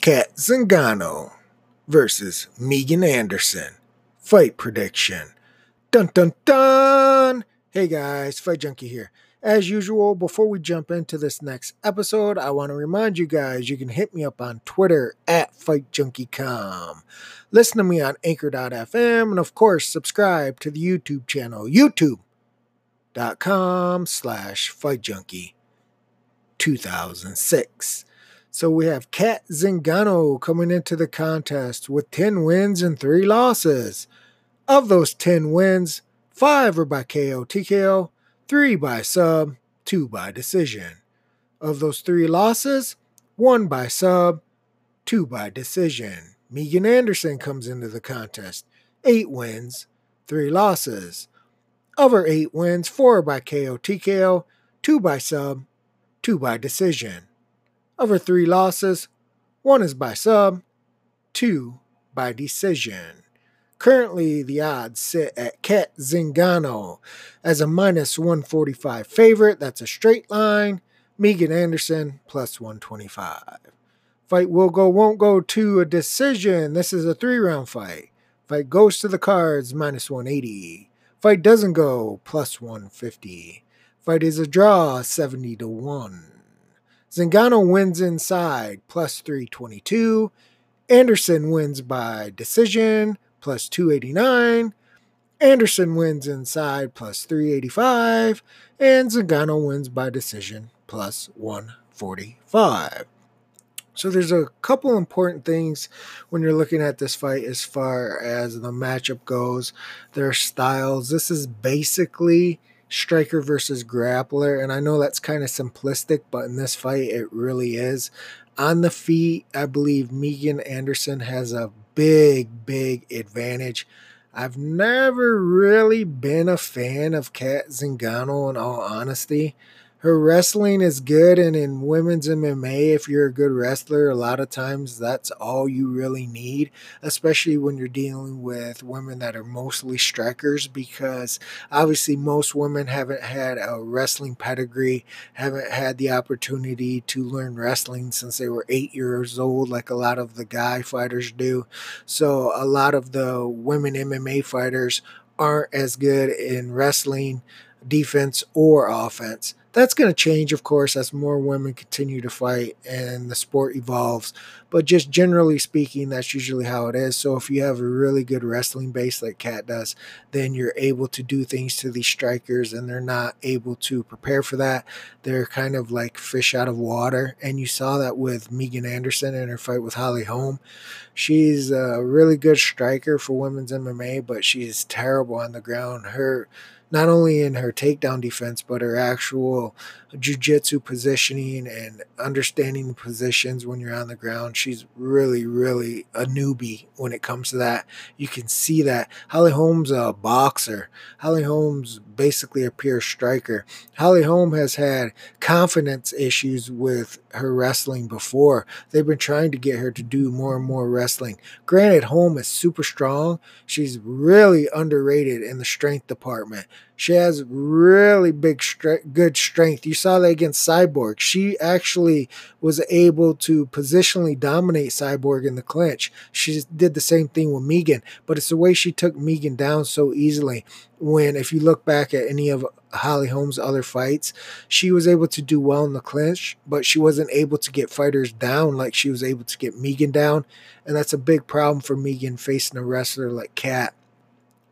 Cat Zingano versus Megan Anderson. Fight prediction. Dun dun dun! Hey guys, Fight Junkie here. As usual, before we jump into this next episode, I want to remind you guys you can hit me up on Twitter at FightJunkieCom. Listen to me on Anchor.fm, and of course, subscribe to the YouTube channel, YouTube.com slash FightJunkie 2006. So we have Cat Zingano coming into the contest with 10 wins and 3 losses. Of those 10 wins, 5 are by KO TKO, 3 by sub, 2 by decision. Of those 3 losses, 1 by sub, 2 by decision. Megan Anderson comes into the contest. 8 wins, 3 losses. Of her 8 wins, 4 by KO TKO, 2 by sub, 2 by decision. Of her three losses, one is by sub, two by decision. Currently, the odds sit at Cat Zingano as a minus 145 favorite. That's a straight line. Megan Anderson plus 125. Fight will go, won't go to a decision. This is a three round fight. Fight goes to the cards minus 180. Fight doesn't go plus 150. Fight is a draw 70 to 1. Zingano wins inside plus 322. Anderson wins by decision plus 289. Anderson wins inside plus 385. And Zingano wins by decision plus 145. So there's a couple important things when you're looking at this fight as far as the matchup goes. Their styles. This is basically striker versus grappler. And I know that's kind of simplistic, but in this fight, it really is. On the feet, I believe Megan Anderson has a big, big advantage. I've never really been a fan of Cat Zingano, in all honesty her wrestling is good and in women's MMA if you're a good wrestler a lot of times that's all you really need especially when you're dealing with women that are mostly strikers because obviously most women haven't had a wrestling pedigree haven't had the opportunity to learn wrestling since they were 8 years old like a lot of the guy fighters do. So a lot of the women MMA fighters aren't as good in wrestling defense or offense that's going to change, of course, as more women continue to fight and the sport evolves. But just generally speaking, that's usually how it is. So if you have a really good wrestling base like Cat does, then you're able to do things to these strikers and they're not able to prepare for that. They're kind of like fish out of water. And you saw that with Megan Anderson in her fight with Holly Holm. She's a really good striker for women's MMA, but she's terrible on the ground. Her not only in her takedown defense, but her actual jujitsu positioning and understanding positions when you're on the ground. She's really, really a newbie when it comes to that. You can see that. Holly Holm's a boxer. Holly Holm's basically a pure striker. Holly Holm has had confidence issues with her wrestling before. They've been trying to get her to do more and more wrestling. Granted, Holm is super strong. She's really underrated in the strength department. She has really big, stre- good strength. You saw that against Cyborg. She actually was able to positionally dominate Cyborg in the clinch. She did the same thing with Megan, but it's the way she took Megan down so easily. When, if you look back at any of Holly Holm's other fights, she was able to do well in the clinch, but she wasn't able to get fighters down like she was able to get Megan down. And that's a big problem for Megan facing a wrestler like Cat.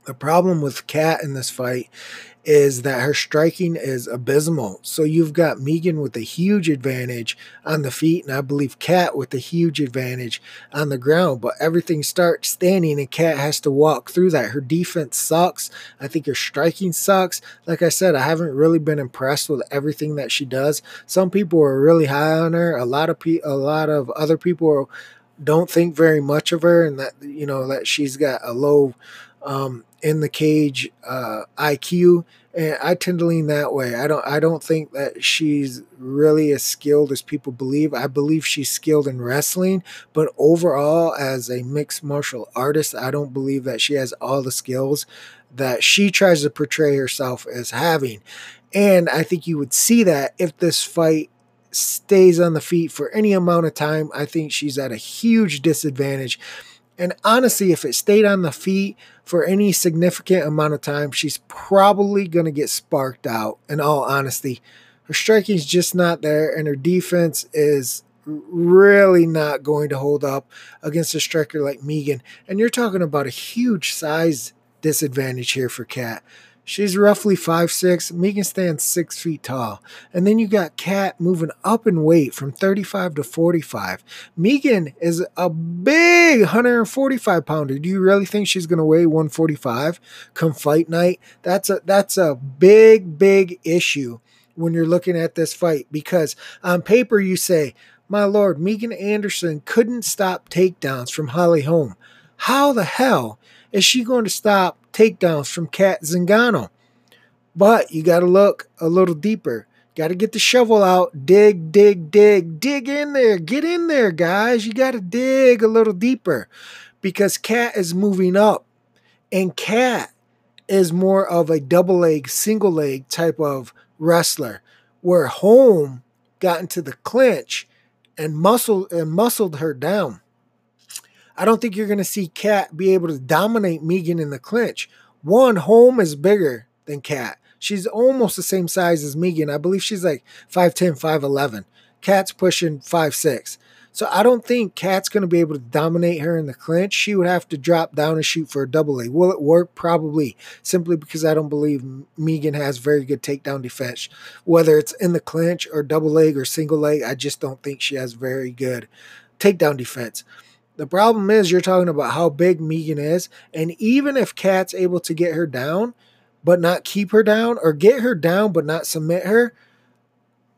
The problem with Cat in this fight is that her striking is abysmal. So you've got Megan with a huge advantage on the feet, and I believe Cat with a huge advantage on the ground. But everything starts standing, and Cat has to walk through that. Her defense sucks. I think her striking sucks. Like I said, I haven't really been impressed with everything that she does. Some people are really high on her. A lot of pe- a lot of other people don't think very much of her, and that you know that she's got a low um, in the cage uh, IQ, and I tend to lean that way. I don't I don't think that she's really as skilled as people believe. I believe she's skilled in wrestling, but overall, as a mixed martial artist, I don't believe that she has all the skills that she tries to portray herself as having. And I think you would see that if this fight stays on the feet for any amount of time, I think she's at a huge disadvantage. And honestly, if it stayed on the feet for any significant amount of time, she's probably going to get sparked out, in all honesty. Her striking is just not there, and her defense is really not going to hold up against a striker like Megan. And you're talking about a huge size disadvantage here for Cat. She's roughly five six. Megan stands six feet tall. And then you got Cat moving up in weight from 35 to 45. Megan is a big 145 pounder. Do you really think she's gonna weigh 145 come fight night? That's a that's a big, big issue when you're looking at this fight because on paper you say, my lord, Megan Anderson couldn't stop takedowns from Holly Holm. How the hell is she going to stop takedowns from Cat Zingano? But you got to look a little deeper. Got to get the shovel out, dig, dig, dig, dig in there. Get in there, guys. You got to dig a little deeper because Cat is moving up. And Cat is more of a double leg, single leg type of wrestler, where Holm got into the clinch and muscled and muscled her down. I don't think you're going to see Cat be able to dominate Megan in the clinch. One, Holm is bigger than Cat. She's almost the same size as Megan. I believe she's like 5'10, 5'11. Cat's pushing 5'6. So I don't think Cat's going to be able to dominate her in the clinch. She would have to drop down and shoot for a double A. Will it work? Probably. Simply because I don't believe Megan has very good takedown defense. Whether it's in the clinch or double leg or single leg, I just don't think she has very good takedown defense. The problem is you're talking about how big Megan is, and even if Cat's able to get her down, but not keep her down, or get her down but not submit her,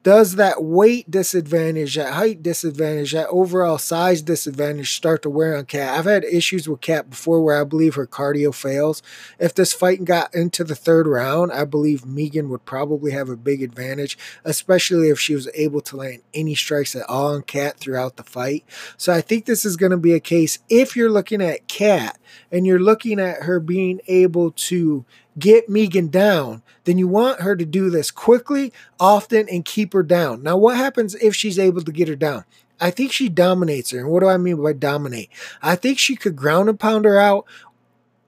does that weight disadvantage, that height disadvantage, that overall size disadvantage start to wear on Cat? I've had issues with Cat before where I believe her cardio fails. If this fight got into the third round, I believe Megan would probably have a big advantage, especially if she was able to land any strikes at all on Cat throughout the fight. So I think this is going to be a case if you're looking at Cat and you're looking at her being able to get Megan down, then you want her to do this quickly, often, and keep her down. Now, what happens if she's able to get her down? I think she dominates her. And what do I mean by dominate? I think she could ground and pound her out,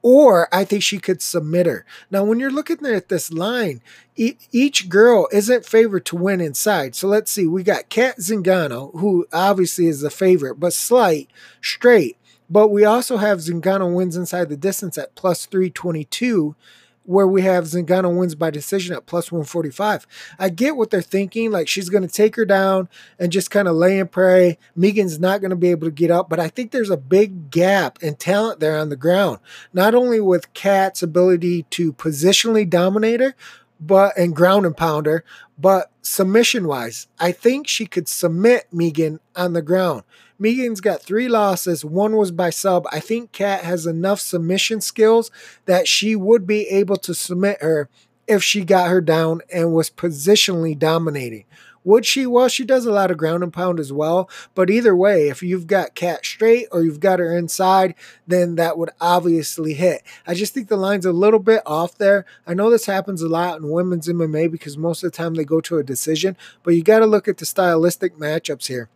or I think she could submit her. Now, when you're looking at this line, each girl isn't favored to win inside. So let's see. We got Cat Zingano, who obviously is the favorite, but slight, straight. But we also have Zingano wins inside the distance at plus 322 where we have Zingano wins by decision at plus 145. I get what they're thinking. Like she's going to take her down and just kind of lay and pray. Megan's not going to be able to get up, but I think there's a big gap in talent there on the ground. Not only with Cat's ability to positionally dominate her, but and ground and pounder, but submission wise, I think she could submit Megan on the ground. Megan's got three losses. One was by sub. I think Cat has enough submission skills that she would be able to submit her if she got her down and was positionally dominating. Would she? Well, she does a lot of ground and pound as well. But either way, if you've got Cat straight or you've got her inside, then that would obviously hit. I just think the line's a little bit off there. I know this happens a lot in women's MMA because most of the time they go to a decision, but you got to look at the stylistic matchups here.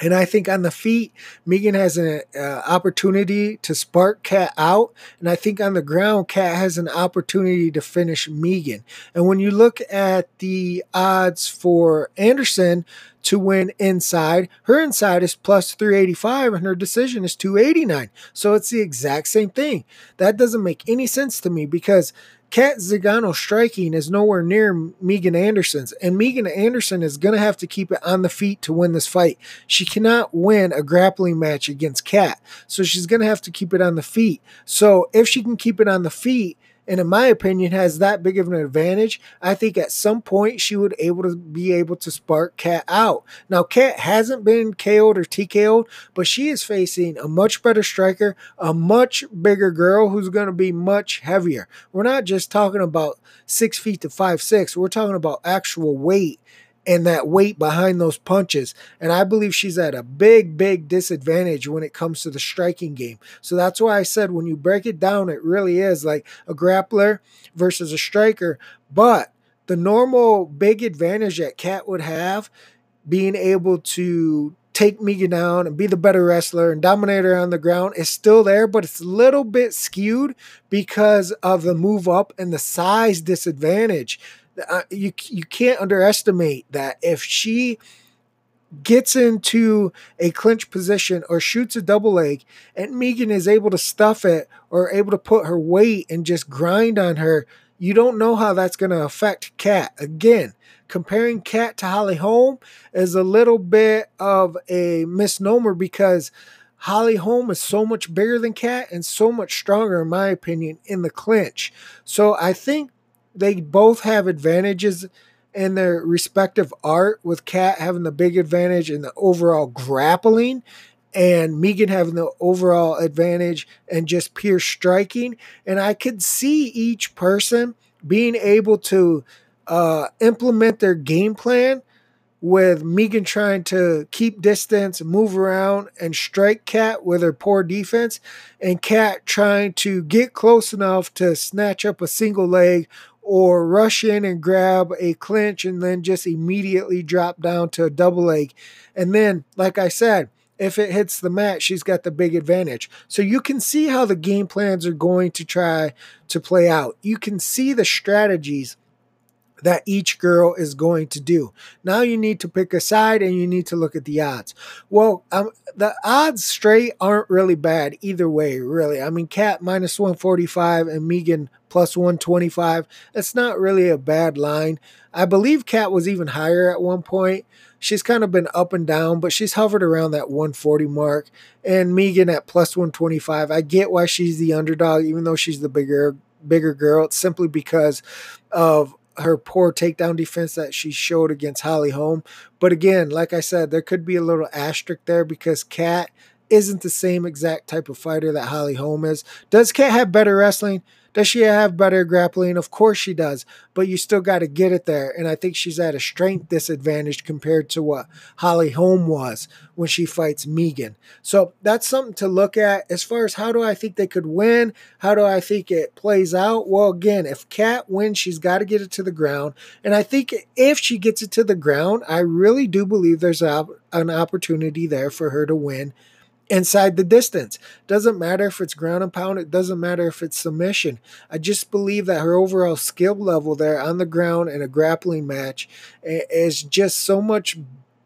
And I think on the feet, Megan has an uh, opportunity to spark Cat out. And I think on the ground, Cat has an opportunity to finish Megan. And when you look at the odds for Anderson to win inside, her inside is plus 385 and her decision is 289. So it's the exact same thing. That doesn't make any sense to me because Cat Zingano striking is nowhere near Megan Anderson's, and Megan Anderson is going to have to keep it on the feet to win this fight. She cannot win a grappling match against Cat, so she's going to have to keep it on the feet. So if she can keep it on the feet, and in my opinion has that big of an advantage, I think at some point she would able to be able to spark Cat out. Now Cat hasn't been KO'd or TKO'd, but she is facing a much better striker, a much bigger girl who's going to be much heavier. We're not just talking about six feet to five six. We're talking about actual weight and that weight behind those punches. And I believe she's at a big, big disadvantage when it comes to the striking game. So that's why I said when you break it down, it really is like a grappler versus a striker. But the normal big advantage that Cat would have being able to take Megan down and be the better wrestler and dominate her on the ground is still there, but it's a little bit skewed because of the move up and the size disadvantage. Uh, you you can't underestimate that if she gets into a clinch position or shoots a double leg and Megan is able to stuff it or able to put her weight and just grind on her, you don't know how that's going to affect Cat. Again, comparing Cat to Holly Holm is a little bit of a misnomer because Holly Holm is so much bigger than Cat and so much stronger, in my opinion, in the clinch. So I think they both have advantages in their respective art, with Cat having the big advantage in the overall grappling and Megan having the overall advantage and just pure striking. And I could see each person being able to uh, implement their game plan with Megan trying to keep distance, move around, and strike Cat with her poor defense, and Cat trying to get close enough to snatch up a single leg or rush in and grab a clinch and then just immediately drop down to a double leg. And then, like I said, if it hits the mat, she's got the big advantage. So you can see how the game plans are going to try to play out. You can see the strategies that each girl is going to do. Now you need to pick a side and you need to look at the odds. Well, um, the odds straight aren't really bad either way, really. I mean, Cat minus 145 and Megan plus 125. That's not really a bad line. I believe Cat was even higher at one point. She's kind of been up and down, but she's hovered around that 140 mark. And Megan at plus 125. I get why she's the underdog, even though she's the bigger bigger girl. It's simply because of her poor takedown defense that she showed against Holly Holm. But again, like I said, there could be a little asterisk there because Cat isn't the same exact type of fighter that Holly Holm is. Does Cat have better wrestling? Does she have better grappling? Of course she does, but you still got to get it there. And I think she's at a strength disadvantage compared to what Holly Holm was when she fights Megan. So that's something to look at. As far as how do I think they could win? How do I think it plays out? Well, again, if Cat wins, she's got to get it to the ground. And I think if she gets it to the ground, I really do believe there's a, an opportunity there for her to win inside the distance. Doesn't matter if it's ground and pound, it doesn't matter if it's submission. I just believe that her overall skill level there on the ground in a grappling match is just so much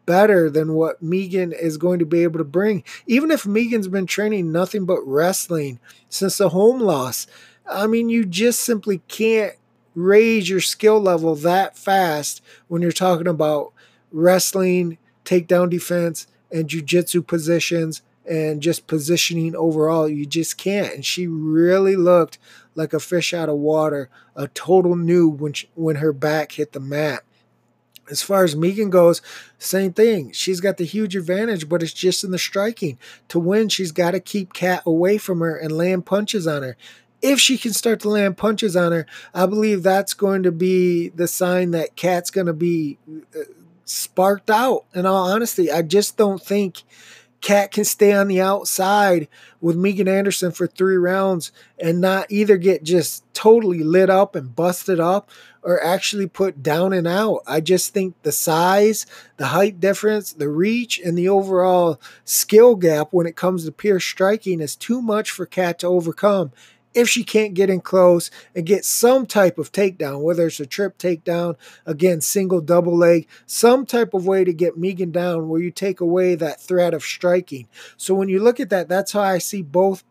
better than what Megan is going to be able to bring. Even if Megan's been training nothing but wrestling since the Holm loss, I mean, you just simply can't raise your skill level that fast when you're talking about wrestling, takedown defense, and jujitsu positions and just positioning overall. You just can't. And she really looked like a fish out of water, a total noob when she, when her back hit the mat. As far as Megan goes, same thing. She's got the huge advantage, but it's just in the striking. To win, she's got to keep Cat away from her and land punches on her. If she can start to land punches on her, I believe that's going to be the sign that Cat's going to be uh, sparked out. In all honesty, I just don't think Cat can stay on the outside with Megan Anderson for three rounds and not either get just totally lit up and busted up or actually put down and out. I just think the size, the height difference, the reach, and the overall skill gap when it comes to pure striking is too much for Cat to overcome if she can't get in close and get some type of takedown, whether it's a trip takedown, again, single, double leg, some type of way to get Megan down where you take away that threat of striking. So when you look at that, that's how I see both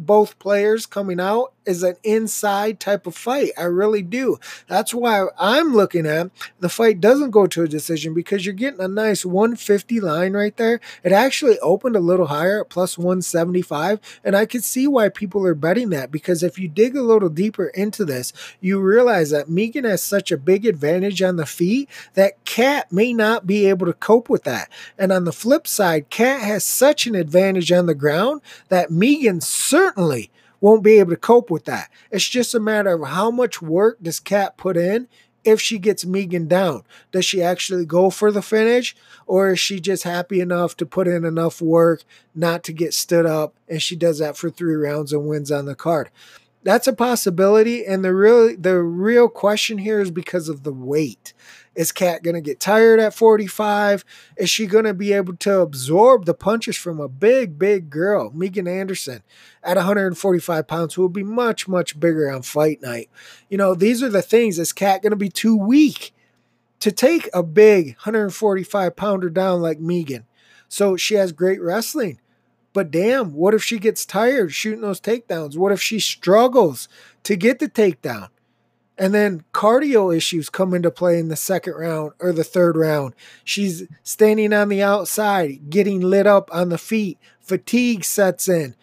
both players coming out is an inside type of fight. I really do. That's why I'm looking at the fight doesn't go to a decision because you're getting a nice 150 line right there. It actually opened a little higher at plus 175, and I could see why people are betting that because if you dig a little deeper into this, you realize that Megan has such a big advantage on the feet that Cat may not be able to cope with that. And on the flip side, Cat has such an advantage on the ground that Megan certainly won't be able to cope with that. It's just a matter of how much work does Cat put in if she gets Megan down. Does she actually go for the finish or is she just happy enough to put in enough work not to get stood up and she does that for 3 rounds and wins on the card. That's a possibility and the real the real question here is because of the weight Is Cat going to get tired at 45? Is she going to be able to absorb the punches from a big, big girl, Megan Anderson, at 145 pounds, who will be much, much bigger on fight night? You know, these are the things. Is Cat going to be too weak to take a big 145 pounder down like Megan? So she has great wrestling. But damn, what if she gets tired shooting those takedowns? What if she struggles to get the takedown? And then cardio issues come into play in the second round or the third round. She's standing on the outside, getting lit up on the feet. Fatigue sets in.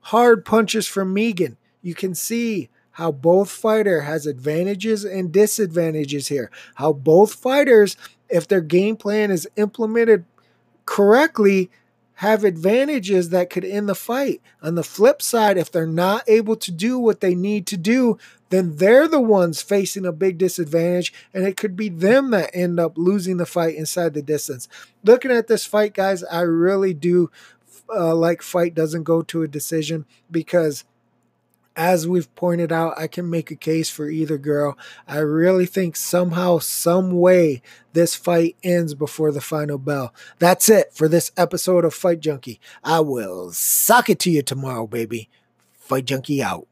Hard punches from Megan. You can see how both fighter has advantages and disadvantages here. How both fighters, if their game plan is implemented correctly, have advantages that could end the fight. On the flip side, if they're not able to do what they need to do, then they're the ones facing a big disadvantage, and it could be them that end up losing the fight inside the distance. Looking at this fight, guys, I really do uh, like fight doesn't go to a decision because as we've pointed out, I can make a case for either girl. I really think somehow, some way, this fight ends before the final bell. That's it for this episode of Fight Junkie. I will suck it to you tomorrow, baby. Fight Junkie out.